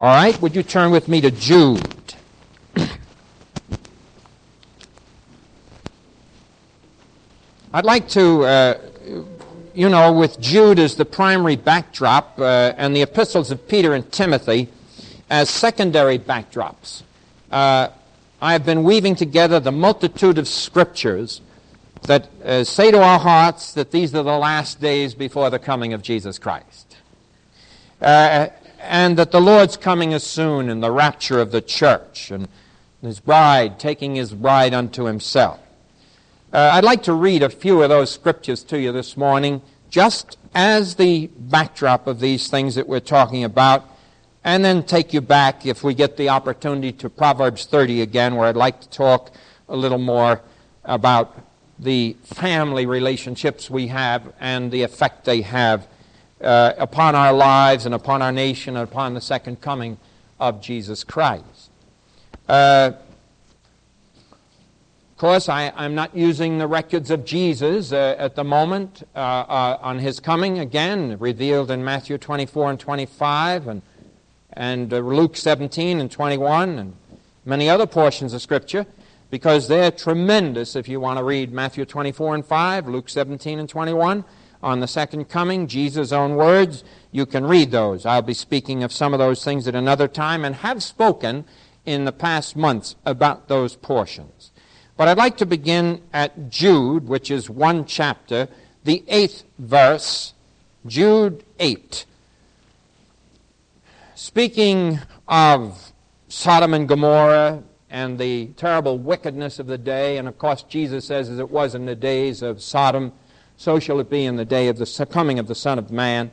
All right, would you turn with me to Jude? I'd like to, uh, you know, with Jude as the primary backdrop uh, and the epistles of Peter and Timothy as secondary backdrops. Uh, I have been weaving together the multitude of scriptures that uh, say to our hearts that these are the last days before the coming of Jesus Christ. Uh, and that the Lord's coming is soon in the rapture of the church and his bride taking his bride unto himself. Uh, I'd like to read a few of those scriptures to you this morning, just as the backdrop of these things that we're talking about, and then take you back, if we get the opportunity, to Proverbs 30 again, where I'd like to talk a little more about the family relationships we have and the effect they have uh, upon our lives and upon our nation and upon the second coming of Jesus Christ. Uh, of course, I, am not using the records of Jesus uh, at the moment uh, uh, on his coming, again, revealed in Matthew 24 and 25, and, and uh, Luke 17 and 21, and many other portions of Scripture, because they're tremendous if you want to read Matthew 24 and 5, Luke 17 and 21 on the second coming, Jesus' own words. You can read those. I'll be speaking of some of those things at another time and have spoken in the past months about those portions. But I'd like to begin at Jude, which is one chapter, the eighth verse, Jude 8. Speaking of Sodom and Gomorrah and the terrible wickedness of the day, and of course Jesus says, as it was in the days of Sodom, so shall it be in the day of the coming of the Son of Man.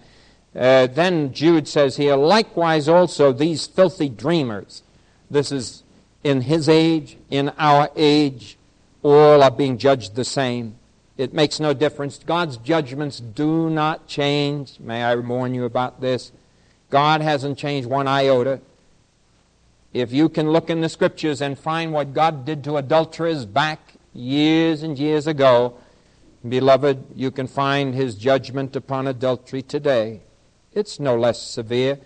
Uh, then Jude says here, likewise also these filthy dreamers. This is in his age, in our age, all are being judged the same. It makes no difference. God's judgments do not change. May I warn you about this? God hasn't changed one iota. If you can look in the scriptures and find what God did to adulterers back years and years ago, beloved, you can find his judgment upon adultery today. It's no less severe.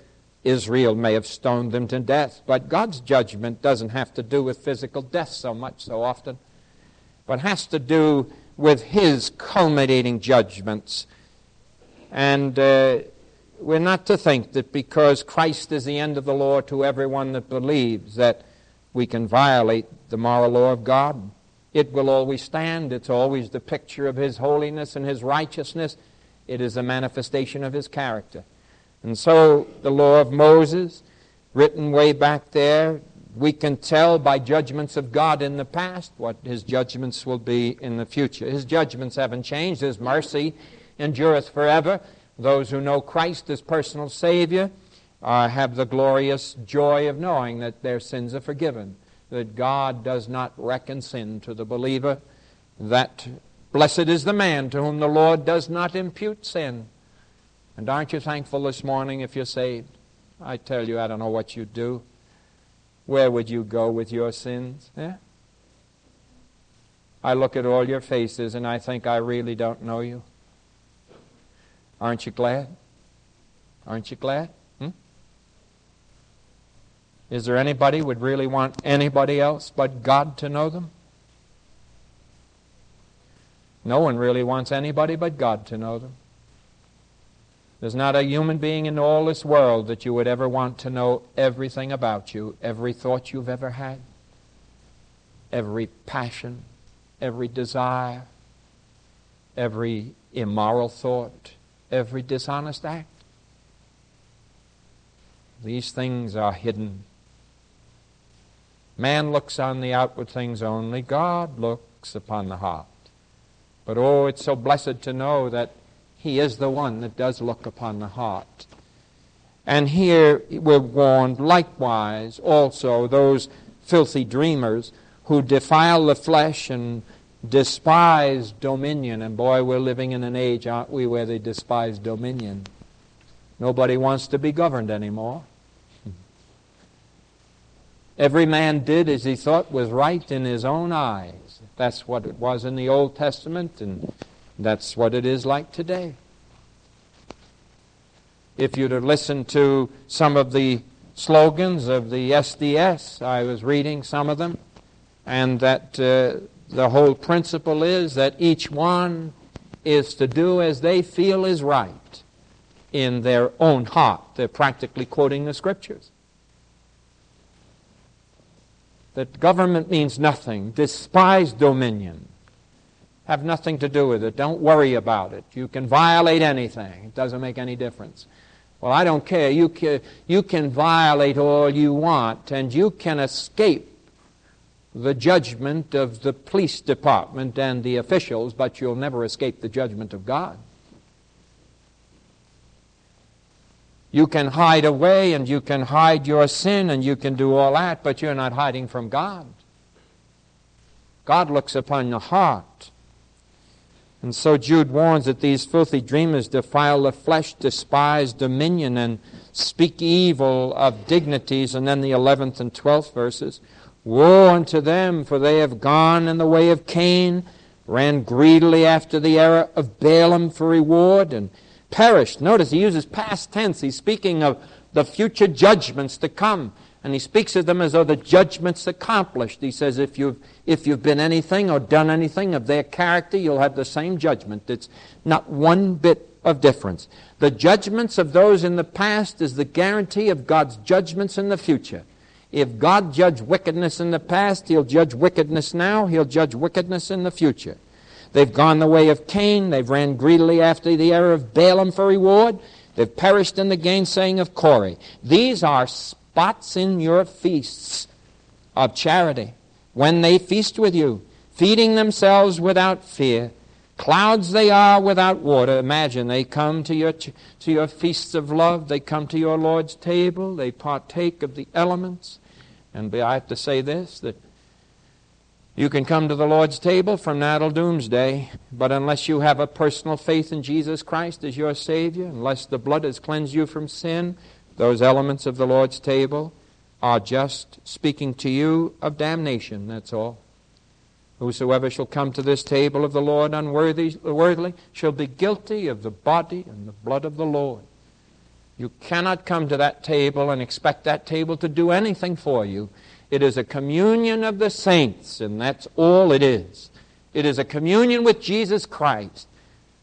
Israel may have stoned them to death, but God's judgment doesn't have to do with physical death so much so often, but has to do with His culminating judgments. And uh, we're not to think that because Christ is the end of the law to everyone that believes that we can violate the moral law of God. It will always stand. It's always the picture of His holiness and His righteousness. It is a manifestation of His character. And so the law of Moses, written way back there, we can tell by judgments of God in the past what his judgments will be in the future. His judgments haven't changed. His mercy endureth forever. Those who know Christ as personal Savior uh, have the glorious joy of knowing that their sins are forgiven, that God does not reckon sin to the believer, that blessed is the man to whom the Lord does not impute sin. And aren't you thankful this morning if you're saved? I tell you, I don't know what you'd do. Where would you go with your sins? Yeah? I look at all your faces and I think I really don't know you. Aren't you glad? Aren't you glad? Is there anybody would really want anybody else but God to know them? No one really wants anybody but God to know them. There's not a human being in all this world that you would ever want to know everything about you, every thought you've ever had, every passion, every desire, every immoral thought, every dishonest act. These things are hidden. Man looks on the outward things only, God looks upon the heart. But oh, it's so blessed to know that he is the one that does look upon the heart. And here we're warned likewise also those filthy dreamers who defile the flesh and despise dominion. And boy, we're living in an age, aren't we, where they despise dominion. Nobody wants to be governed anymore. Every man did as he thought was right in his own eyes. That's what it was in the Old Testament, and that's what it is like today. If you'd have listened to some of the slogans of the SDS. I was reading some of them, and that uh, the whole principle is that each one is to do as they feel is right in their own heart. They're practically quoting the scriptures. That government means nothing. Despise dominion. Have nothing to do with it. Don't worry about it. You can violate anything. It doesn't make any difference. Well, I don't care. You can, you can violate all you want, and you can escape the judgment of the police department and the officials, but you'll never escape the judgment of God. You can hide away and you can hide your sin and you can do all that, but you're not hiding from God. God looks upon the heart. And so Jude warns that these filthy dreamers defile the flesh, despise dominion, and speak evil of dignities. And then the 11th and 12th verses Woe unto them, for they have gone in the way of Cain, ran greedily after the error of Balaam for reward, and perished. Notice he uses past tense. He's speaking of the future judgments to come. And he speaks of them as though the judgment's accomplished. He says, if you've, if you've been anything or done anything of their character, you'll have the same judgment. It's not one bit of difference. The judgments of those in the past is the guarantee of God's judgments in the future. If God judged wickedness in the past, He'll judge wickedness now, He'll judge wickedness in the future. They've gone the way of Cain, they've ran greedily after the error of Balaam for reward, they've perished in the gainsaying of Korah. These are spots in your feasts of charity when they feast with you, feeding themselves without fear. Clouds they are without water. Imagine they come to your, to your feasts of love. They come to your Lord's table. They partake of the elements. And I have to say this that you can come to the Lord's table from now till doomsday, but unless you have a personal faith in Jesus Christ as your Savior, unless the blood has cleansed you from sin, those elements of the Lord's table are just speaking to you of damnation, that's all. Whosoever shall come to this table of the Lord unworthily shall be guilty of the body and the blood of the Lord. You cannot come to that table and expect that table to do anything for you. It is a communion of the saints, and that's all it is. It is a communion with Jesus Christ.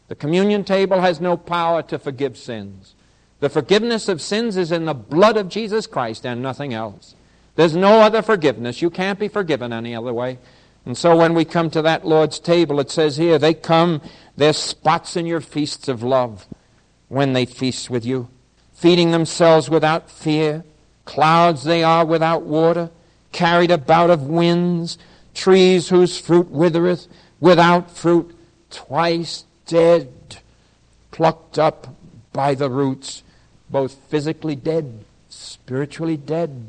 The communion table has no power to forgive sins. The forgiveness of sins is in the blood of Jesus Christ and nothing else. There's no other forgiveness. You can't be forgiven any other way. And so when we come to that Lord's table, it says here, they come, they're spots in your feasts of love when they feast with you, feeding themselves without fear. Clouds they are without water, carried about of winds, trees whose fruit withereth, without fruit, twice dead, plucked up by the roots, both physically dead, spiritually dead,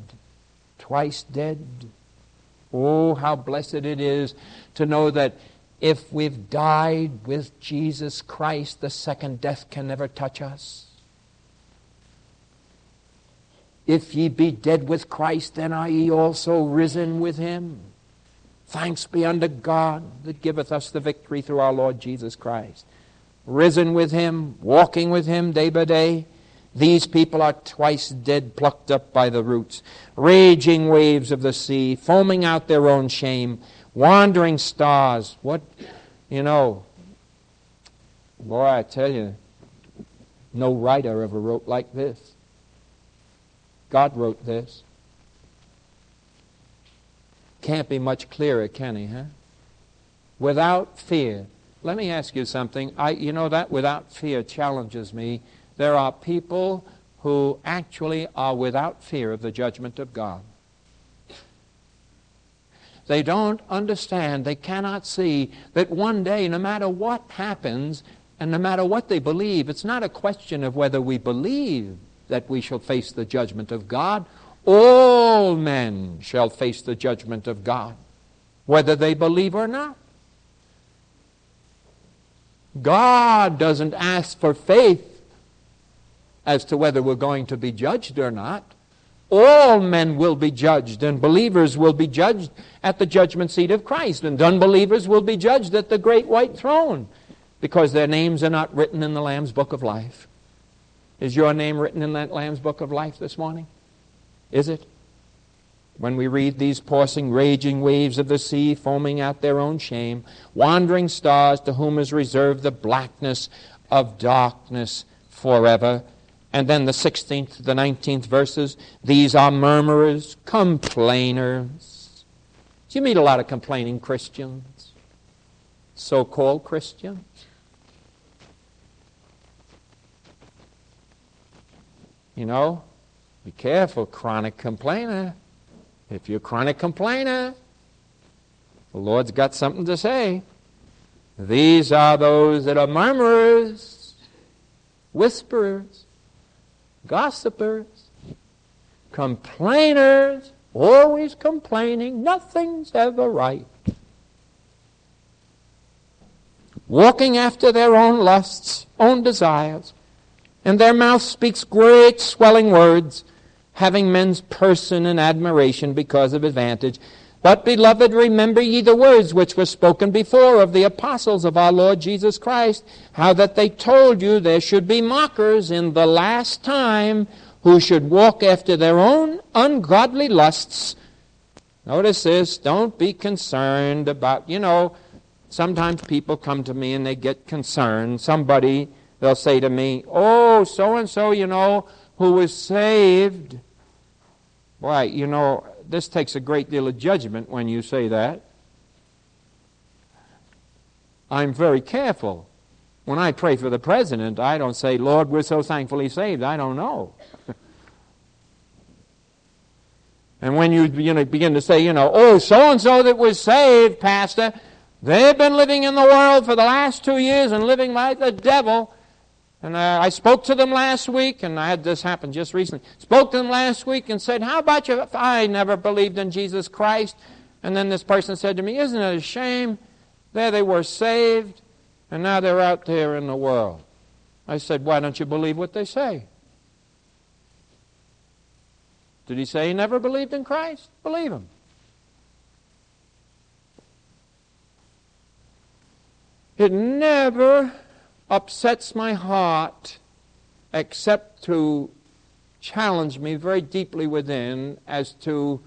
twice dead. Oh, how blessed it is to know that if we've died with Jesus Christ, the second death can never touch us. If ye be dead with Christ, then are ye also risen with him. Thanks be unto God that giveth us the victory through our Lord Jesus Christ. Risen with him, walking with him day by day these people are twice dead, plucked up by the roots. Raging waves of the sea, foaming out their own shame. Wandering stars. What, you know, boy, I tell you, no writer ever wrote like this. God wrote this. Can't be much clearer, can he, huh? Without fear. Let me ask you something. I, you know, that without fear challenges me there are people who actually are without fear of the judgment of God. They don't understand, they cannot see that one day, no matter what happens, and no matter what they believe, it's not a question of whether we believe that we shall face the judgment of God. All men shall face the judgment of God, whether they believe or not. God doesn't ask for faith as to whether we're going to be judged or not. All men will be judged, and believers will be judged at the judgment seat of Christ, and unbelievers will be judged at the great white throne because their names are not written in the Lamb's book of life. Is your name written in that Lamb's book of life this morning? Is it? When we read these tossing, raging waves of the sea, foaming out their own shame, wandering stars to whom is reserved the blackness of darkness forever. And then the 16th to the 19th verses, these are murmurers, complainers. Do you meet a lot of complaining Christians? So called Christians? You know, be careful, chronic complainer. If you're a chronic complainer, the Lord's got something to say. These are those that are murmurers, whisperers, gossipers, complainers, always complaining, nothing's ever right. Walking after their own lusts, own desires, and their mouth speaks great swelling words, having men's person and admiration because of advantage. But, beloved, remember ye the words which were spoken before of the apostles of our Lord Jesus Christ, how that they told you there should be mockers in the last time who should walk after their own ungodly lusts. Notice this, don't be concerned about, you know, sometimes people come to me and they get concerned. Somebody They'll say to me, Oh, so and so, you know, who was saved. Why, you know, this takes a great deal of judgment when you say that. I'm very careful. When I pray for the president, I don't say, Lord, we're so thankfully saved. I don't know. and when you begin to say, you know, oh, so and so that was saved, Pastor, they've been living in the world for the last two years and living like the devil. And uh, I spoke to them last week, and I had this happen just recently. Spoke to them last week and said, How about you? I never believed in Jesus Christ. And then this person said to me, Isn't it a shame? There they were saved, and now they're out there in the world. I said, Why don't you believe what they say? Did he say he never believed in Christ? Believe him. It never upsets my heart except to challenge me very deeply within as to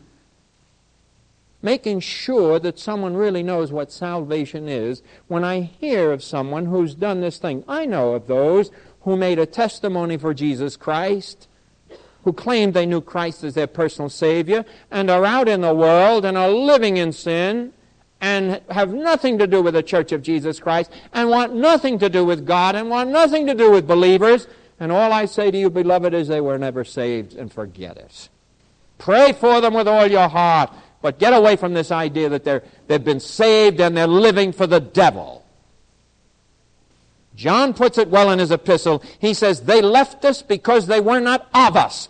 making sure that someone really knows what salvation is when I hear of someone who's done this thing. I know of those who made a testimony for Jesus Christ, who claimed they knew Christ as their personal Savior, and are out in the world and are living in sin and have nothing to do with the Church of Jesus Christ and want nothing to do with God and want nothing to do with believers. And all I say to you, beloved, is they were never saved and forget it. Pray for them with all your heart, but get away from this idea that they're, they've been saved and they're living for the devil. John puts it well in his epistle. He says, They left us because they were not of us.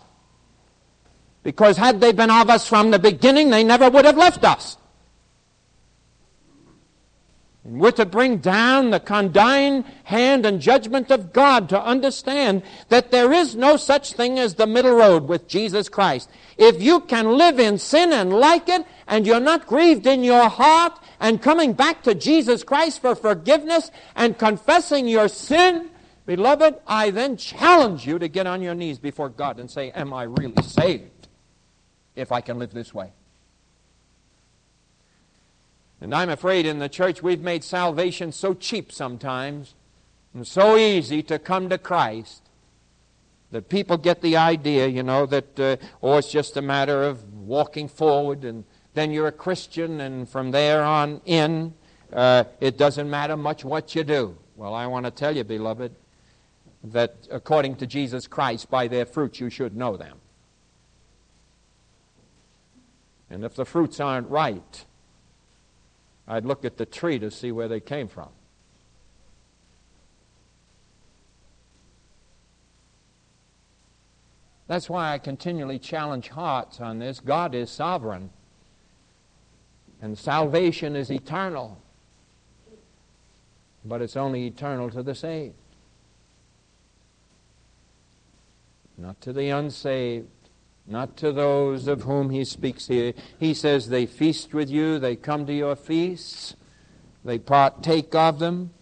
Because had they been of us from the beginning, they never would have left us. And we're to bring down the condign hand and judgment of God to understand that there is no such thing as the middle road with Jesus Christ. If you can live in sin and like it, and you're not grieved in your heart, and coming back to Jesus Christ for forgiveness and confessing your sin, beloved, I then challenge you to get on your knees before God and say, Am I really saved if I can live this way? And I'm afraid in the church we've made salvation so cheap sometimes and so easy to come to Christ that people get the idea, you know, that, uh, oh, it's just a matter of walking forward and then you're a Christian and from there on in, uh, it doesn't matter much what you do. Well, I want to tell you, beloved, that according to Jesus Christ, by their fruits you should know them. And if the fruits aren't right, I'd look at the tree to see where they came from. That's why I continually challenge hearts on this. God is sovereign, and salvation is eternal, but it's only eternal to the saved, not to the unsaved not to those of whom he speaks here. He says they feast with you, they come to your feasts, they partake of them.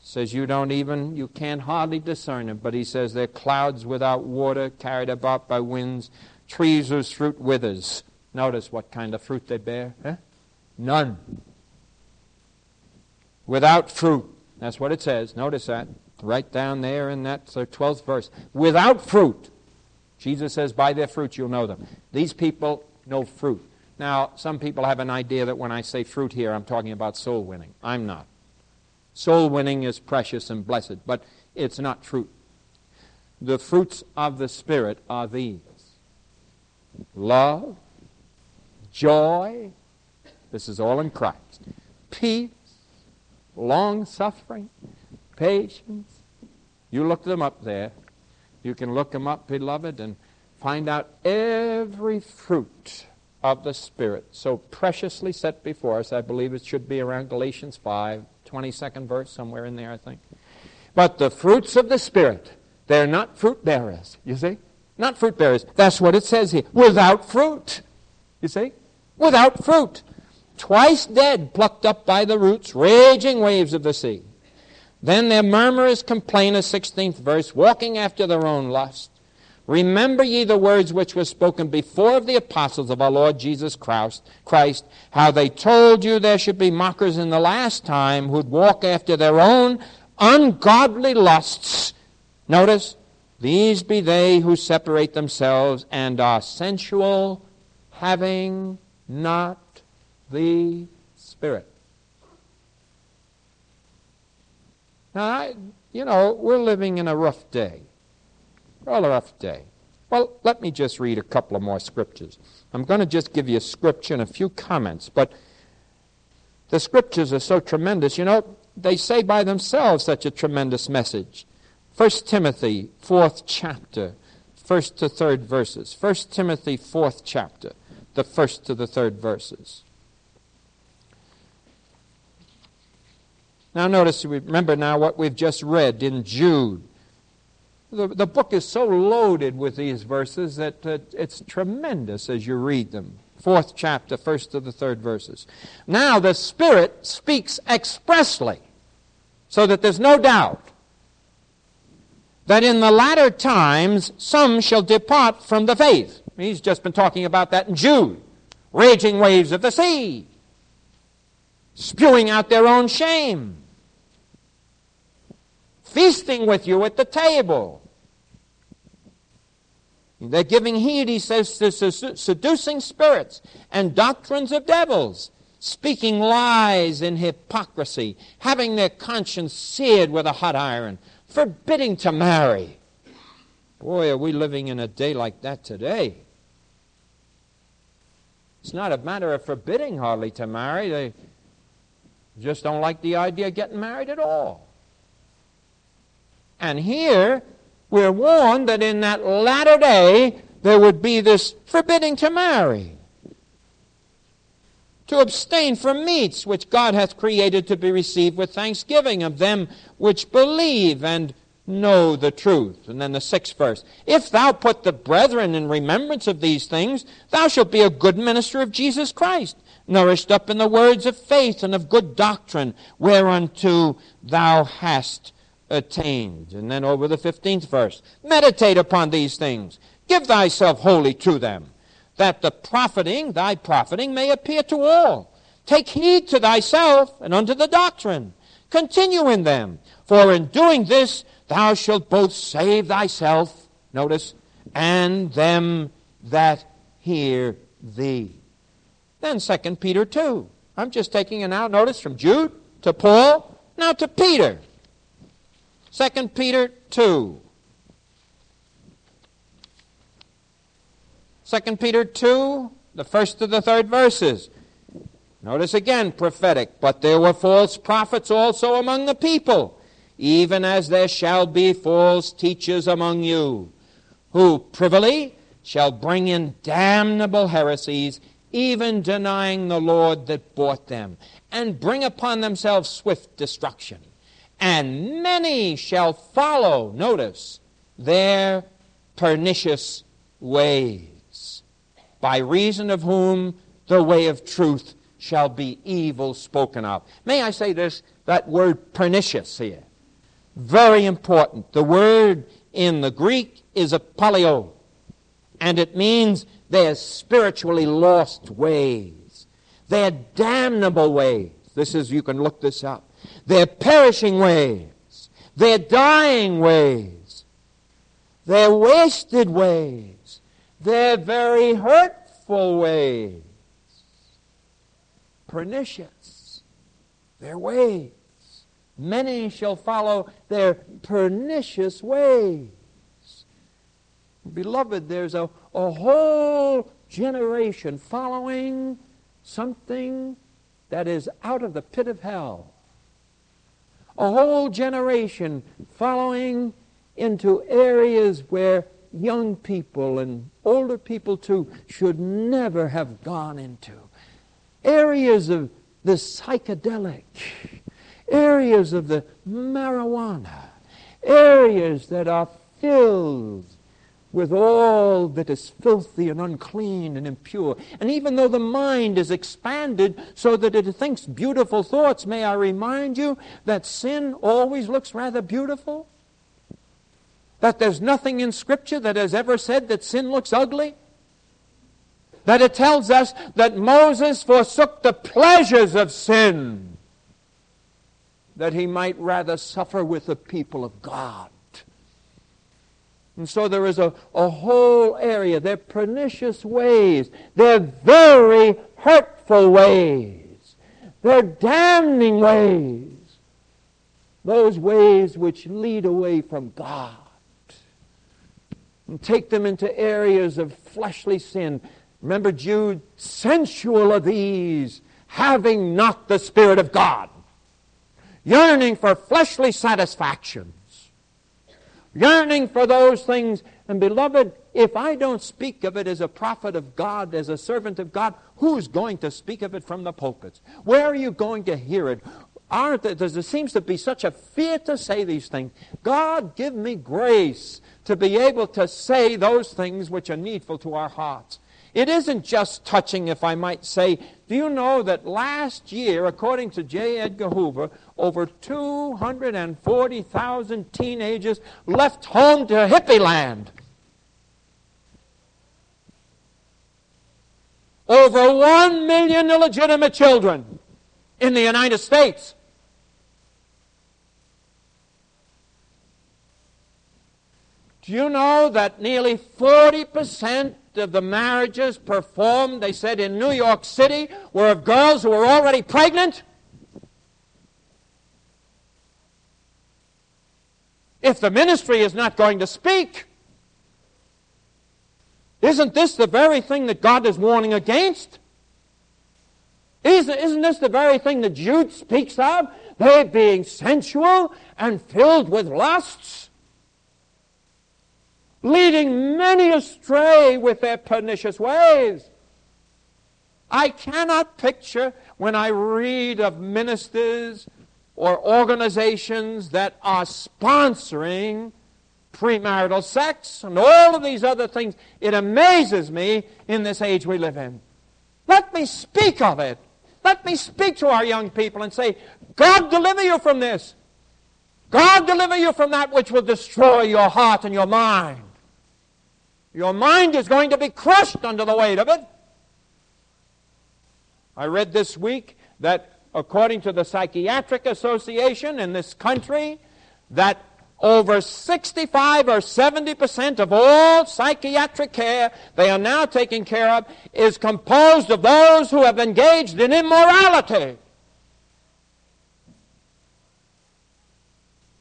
Says you don't even, you can't hardly discern them, but he says they're clouds without water, carried about by winds, trees whose fruit withers. Notice what kind of fruit they bear. Huh? None. Without fruit. That's what it says. Notice that. Right down there in that 12th verse. Without fruit. Jesus says, By their fruits you'll know them. These people know fruit. Now, some people have an idea that when I say fruit here, I'm talking about soul winning. I'm not. Soul winning is precious and blessed, but it's not fruit. The fruits of the Spirit are these love, joy, this is all in Christ, peace, long suffering, patience. You look them up there. You can look them up, beloved, and find out every fruit of the Spirit so preciously set before us. I believe it should be around Galatians 5, 22nd verse, somewhere in there, I think. But the fruits of the Spirit, they're not fruit bearers, you see? Not fruit bearers. That's what it says here. Without fruit. You see? Without fruit. Twice dead, plucked up by the roots, raging waves of the sea. Then their murmurers, complainers, 16th verse, walking after their own lust. Remember ye the words which were spoken before of the apostles of our Lord Jesus Christ, how they told you there should be mockers in the last time who'd walk after their own ungodly lusts. Notice, these be they who separate themselves and are sensual, having not the Spirit. Now, I, you know, we're living in a rough day. Well, a rough day. Well, let me just read a couple of more scriptures. I'm going to just give you a scripture and a few comments, but the scriptures are so tremendous. You know, they say by themselves such a tremendous message. 1 Timothy, fourth chapter, first to third verses. 1 Timothy, fourth chapter, the first to the third verses. Now, notice, remember now what we've just read in Jude. The, the book is so loaded with these verses that uh, it's tremendous as you read them. Fourth chapter, first to the third verses. Now, the Spirit speaks expressly, so that there's no doubt that in the latter times some shall depart from the faith. He's just been talking about that in Jude. Raging waves of the sea, spewing out their own shame feasting with you at the table. They're giving heed, he says, to seducing spirits and doctrines of devils, speaking lies in hypocrisy, having their conscience seared with a hot iron, forbidding to marry. Boy, are we living in a day like that today. It's not a matter of forbidding hardly to marry. They just don't like the idea of getting married at all. And here we're warned that in that latter day there would be this forbidding to marry, to abstain from meats which God hath created to be received with thanksgiving of them which believe and know the truth. And then the sixth verse If thou put the brethren in remembrance of these things, thou shalt be a good minister of Jesus Christ, nourished up in the words of faith and of good doctrine, whereunto thou hast attained. And then over the 15th verse meditate upon these things, give thyself wholly to them, that the profiting, thy profiting, may appear to all. Take heed to thyself and unto the doctrine. Continue in them, for in doing this thou shalt both save thyself, notice, and them that hear thee. Then 2 Peter 2. I'm just taking a now notice from Jude to Paul, now to Peter. 2 Peter 2. 2 Peter 2, the first to the third verses. Notice again, prophetic. But there were false prophets also among the people, even as there shall be false teachers among you, who privily shall bring in damnable heresies, even denying the Lord that bought them, and bring upon themselves swift destruction and many shall follow, notice, their pernicious ways, by reason of whom the way of truth shall be evil spoken of. May I say this? That word pernicious here. Very important. The word in the Greek is apoleia. And it means their spiritually lost ways, their damnable ways. This is, you can look this up. Their perishing ways, their dying ways, their wasted ways, their very hurtful ways, pernicious, their ways. Many shall follow their pernicious ways. Beloved, there's a, a whole generation following something that is out of the pit of hell. A whole generation following into areas where young people and older people too should never have gone into. Areas of the psychedelic, areas of the marijuana, areas that are filled with all that is filthy and unclean and impure. And even though the mind is expanded so that it thinks beautiful thoughts, may I remind you that sin always looks rather beautiful? That there's nothing in Scripture that has ever said that sin looks ugly? That it tells us that Moses forsook the pleasures of sin that he might rather suffer with the people of God. And so there is a, a whole area. They're pernicious ways. They're very hurtful ways. They're damning ways. Those ways which lead away from God. And take them into areas of fleshly sin. Remember Jude, sensual of these, having not the Spirit of God. Yearning for fleshly satisfaction yearning for those things. And beloved, if I don't speak of it as a prophet of God, as a servant of God, who's going to speak of it from the pulpits? Where are you going to hear it? Aren't there, there seems to be such a fear to say these things. God, give me grace to be able to say those things which are needful to our hearts. It isn't just touching, if I might say. Do you know that last year, according to J. Edgar Hoover, over 240,000 teenagers left home to hippie land? Over 1 million illegitimate children in the United States. Do you know that nearly 40% of the marriages performed, they said, in New York City were of girls who were already pregnant? If the ministry is not going to speak, isn't this the very thing that God is warning against? Isn't, this the very thing that Jude speaks of? They being sensual and filled with lusts? Leading many astray with their pernicious ways. I cannot picture when I read of ministers or organizations that are sponsoring premarital sex and all of these other things. It amazes me in this age we live in. Let me speak of it. Let me speak to our young people and say, God deliver you from this. God deliver you from that which will destroy your heart and your mind. Your mind is going to be crushed under the weight of it. I read this week that according to the Psychiatric Association in this country, that over 65 or 70 percent of all psychiatric care they are now taking care of is composed of those who have engaged in immorality.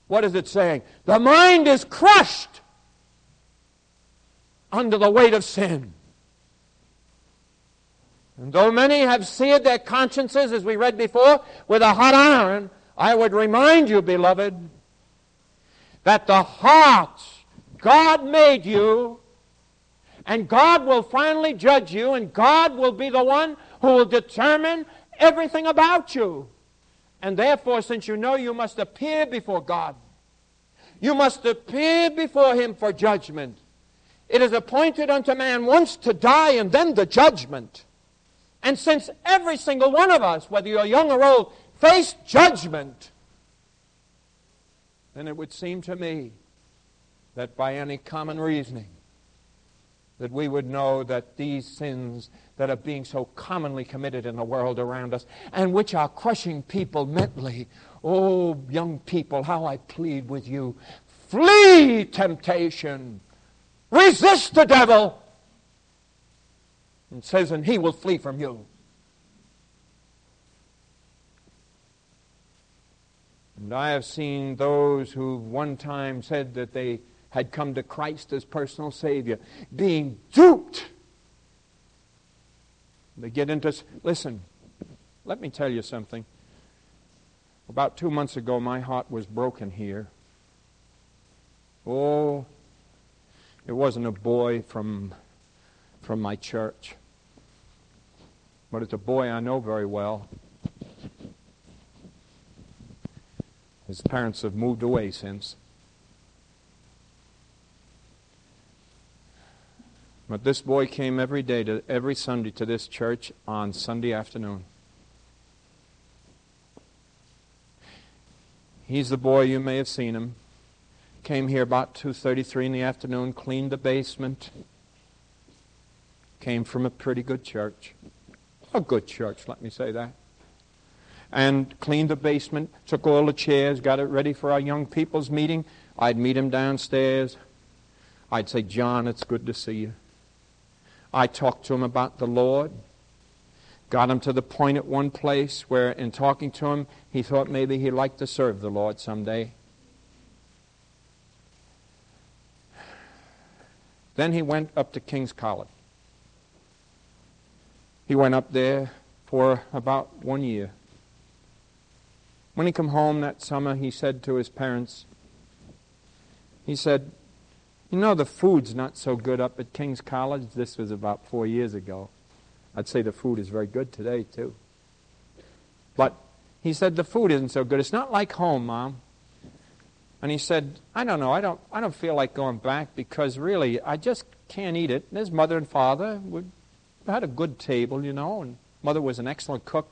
What is it saying? The mind is crushed under the weight of sin. And though many have seared their consciences, as we read before, with a hot iron, I would remind you, beloved, that the heart God made you, and God will finally judge you, and God will be the one who will determine everything about you. And therefore, since you know you must appear before God, you must appear before Him for judgment. It is appointed unto man once to die and then the judgment. And since every single one of us, whether you're young or old, face judgment, then it would seem to me that by any common reasoning, that we would know that these sins that are being so commonly committed in the world around us and which are crushing people mentally. Oh, young people, how I plead with you. Flee temptation. Resist the devil. And says, and he will flee from you. And I have seen those who one time said that they had come to Christ as personal Savior, being duped. They get into, listen, let me tell you something. About two months ago, my heart was broken here. Oh, it wasn't a boy from, from my church, but it's a boy I know very well. His parents have moved away since. But this boy came every day to every Sunday to this church on Sunday afternoon. He's the boy you may have seen him. Came here about 2:33 in the afternoon, cleaned the basement. Came from a pretty good church. A good church, let me say that. And cleaned the basement, took all the chairs, got it ready for our young people's meeting. I'd meet him downstairs. I'd say, "John, it's good to see you." I talked to him about the Lord. Got him to the point at one place where, in talking to him, he thought maybe he'd like to serve the Lord someday. Then he went up to King's College. He went up there for about one year. When he came home that summer, he said to his parents, he said, you know, the food's not so good up at King's College. This was about four years ago. I'd say the food is very good today, too. But he said, the food isn't so good. It's not like home, Mom. And he said, I don't know. I don't, I don't feel like going back because really, I just can't eat it. And his mother and father had a good table, you know, and mother was an excellent cook.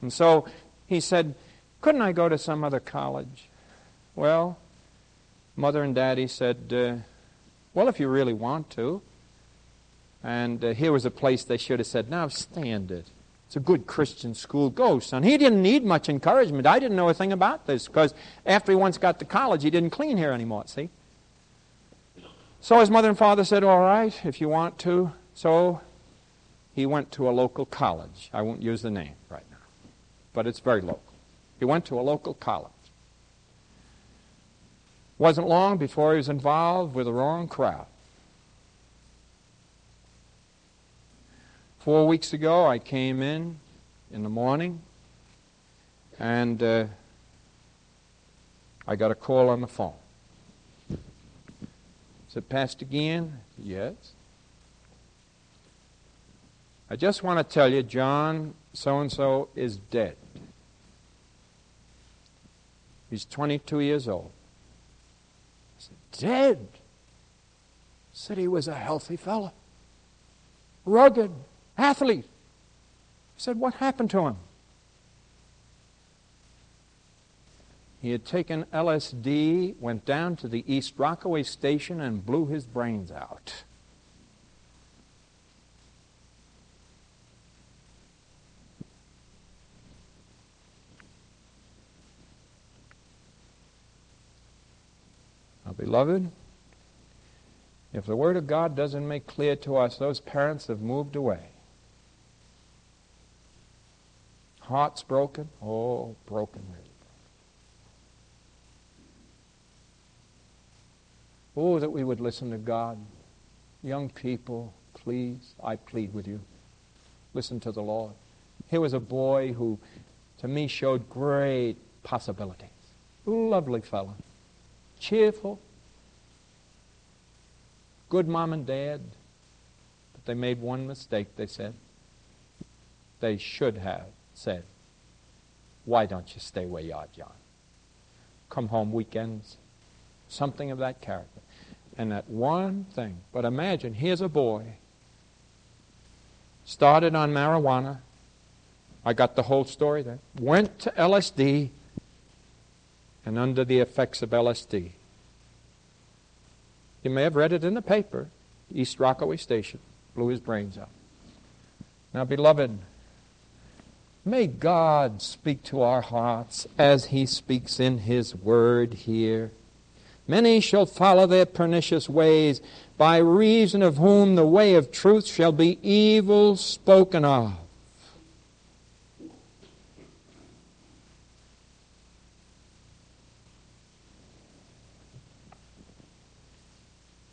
And so he said, couldn't I go to some other college? Well, mother and daddy said, uh, well, if you really want to. And uh, here was a place they should have said, now stand it. It's a good Christian school. Go, son. He didn't need much encouragement. I didn't know a thing about this because after he once got to college, he didn't clean here anymore, see? So his mother and father said, all right, if you want to. So he went to a local college. I won't use the name right now, but it's very local. He went to a local college. Wasn't long before he was involved with the wrong crowd. Four weeks ago, I came in in the morning and uh, I got a call on the phone. Said, Pastor again? Yes. I just want to tell you, John so and so is dead. He's 22 years old I said, dead. Said he was a healthy fellow, rugged, athlete. He said, What happened to him? He had taken LSD, went down to the East Rockaway station, and blew his brains out. Now, beloved, if the Word of God doesn't make clear to us, those parents have moved away. Hearts broken? Oh, broken. Oh, that we would listen to God. Young people, please, I plead with you. Listen to the Lord. Here was a boy who, to me, showed great possibilities. Lovely fellow cheerful, good mom and dad. But they made one mistake, they said. They should have said, Why don't you stay where you are, John? Come home weekends. Something of that character. And that one thing. But imagine, here's a boy. Started on marijuana. I got the whole story there. Went to LSD and under the effects of LSD. You may have read it in the paper. East Rockaway Station. Blew his brains out. Now, beloved, may God speak to our hearts as he speaks in his word here. Many shall follow their pernicious ways, by reason of whom the way of truth shall be evil spoken of.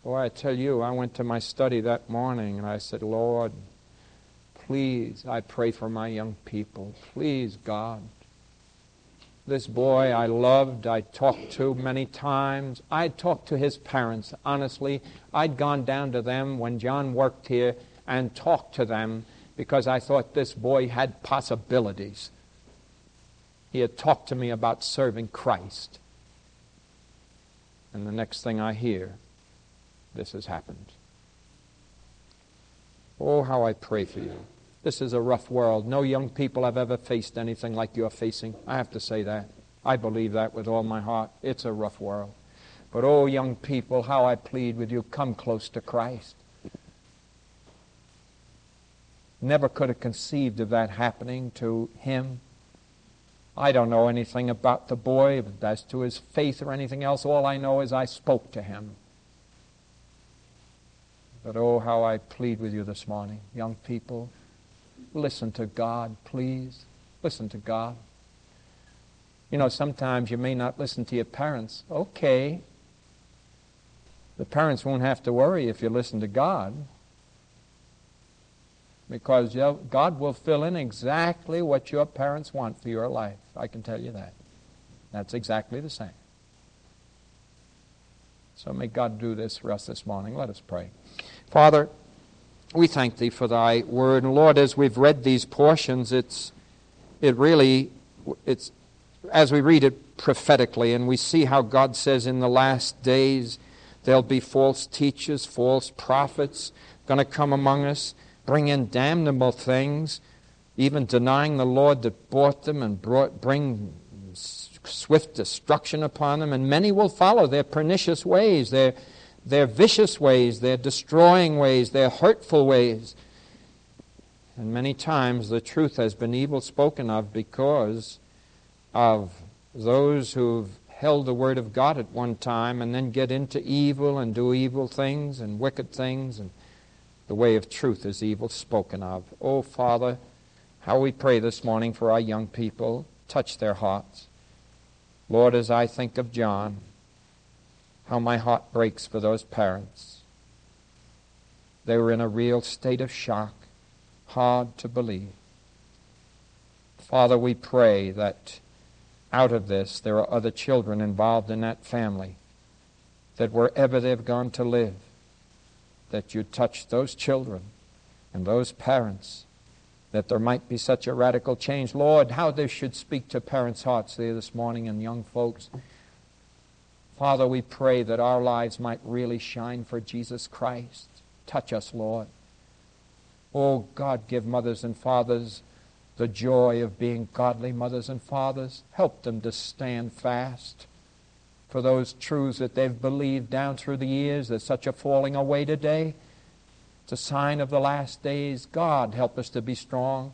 Boy, I tell you, I went to my study that morning and I said, Lord, please, I pray for my young people. Please, God. This boy I loved, I talked to many times. I talked to his parents, honestly. I'd gone down to them when John worked here and talked to them because I thought this boy had possibilities. He had talked to me about serving Christ. And the next thing I hear, this has happened. Oh, how I pray for you. This is a rough world. No young people have ever faced anything like you're facing. I have to say that. I believe that with all my heart. It's a rough world. But oh, young people, how I plead with you, come close to Christ. Never could have conceived of that happening to him. I don't know anything about the boy as to his faith or anything else. All I know is I spoke to him. But oh, how I plead with you this morning, young people, listen to God, please. Listen to God. You know, sometimes you may not listen to your parents. Okay. The parents won't have to worry if you listen to God. Because God will fill in exactly what your parents want for your life. I can tell you that. That's exactly the same. So may God do this for us this morning. Let us pray. Father, we thank thee for thy word. And Lord, as we've read these portions, it's it really it's as we read it prophetically and we see how God says in the last days there'll be false teachers, false prophets going to come among us, bring in damnable things, even denying the Lord that bought them and brought bring swift destruction upon them, and many will follow their pernicious ways, their their vicious ways, their destroying ways, their hurtful ways. And many times the truth has been evil spoken of because of those who've held the Word of God at one time and then get into evil and do evil things and wicked things, and the way of truth is evil spoken of. Oh, Father, how we pray this morning for our young people. Touch their hearts. Lord, as I think of John, how my heart breaks for those parents. They were in a real state of shock, hard to believe. Father, we pray that out of this there are other children involved in that family, that wherever they've gone to live, that you touch those children and those parents, that there might be such a radical change. Lord, how this should speak to parents' hearts there this morning and young folks. Father, we pray that our lives might really shine for Jesus Christ. Touch us, Lord. Oh, God, give mothers and fathers the joy of being godly mothers and fathers. Help them to stand fast for those truths that they've believed down through the years. There's such a falling away today. It's a sign of the last days. God, help us to be strong.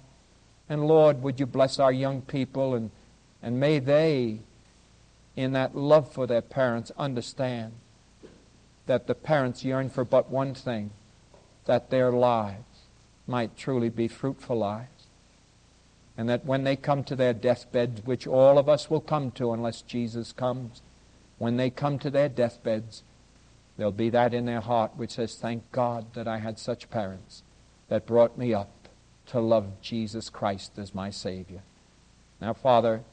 And Lord, would you bless our young people and, and may they in that love for their parents understand that the parents yearn for but one thing that their lives might truly be fruitful lives. And that when they come to their deathbeds, which all of us will come to unless Jesus comes, when they come to their deathbeds, there'll be that in their heart which says, Thank God that I had such parents that brought me up to love Jesus Christ as my Savior. Now, Father,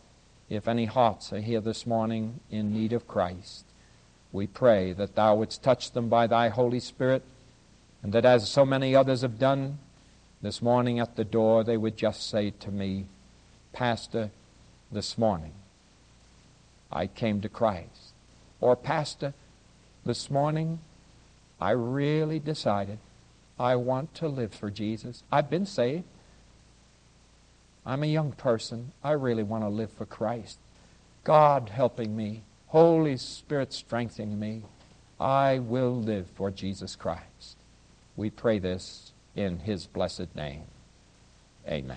if any hearts are here this morning in need of Christ, we pray that Thou wouldst touch them by Thy Holy Spirit, and that as so many others have done, this morning at the door they would just say to me, Pastor, this morning I came to Christ. Or, Pastor, this morning I really decided I want to live for Jesus. I've been saved. I'm a young person. I really want to live for Christ. God helping me, Holy Spirit strengthening me. I will live for Jesus Christ. We pray this in his blessed name. Amen.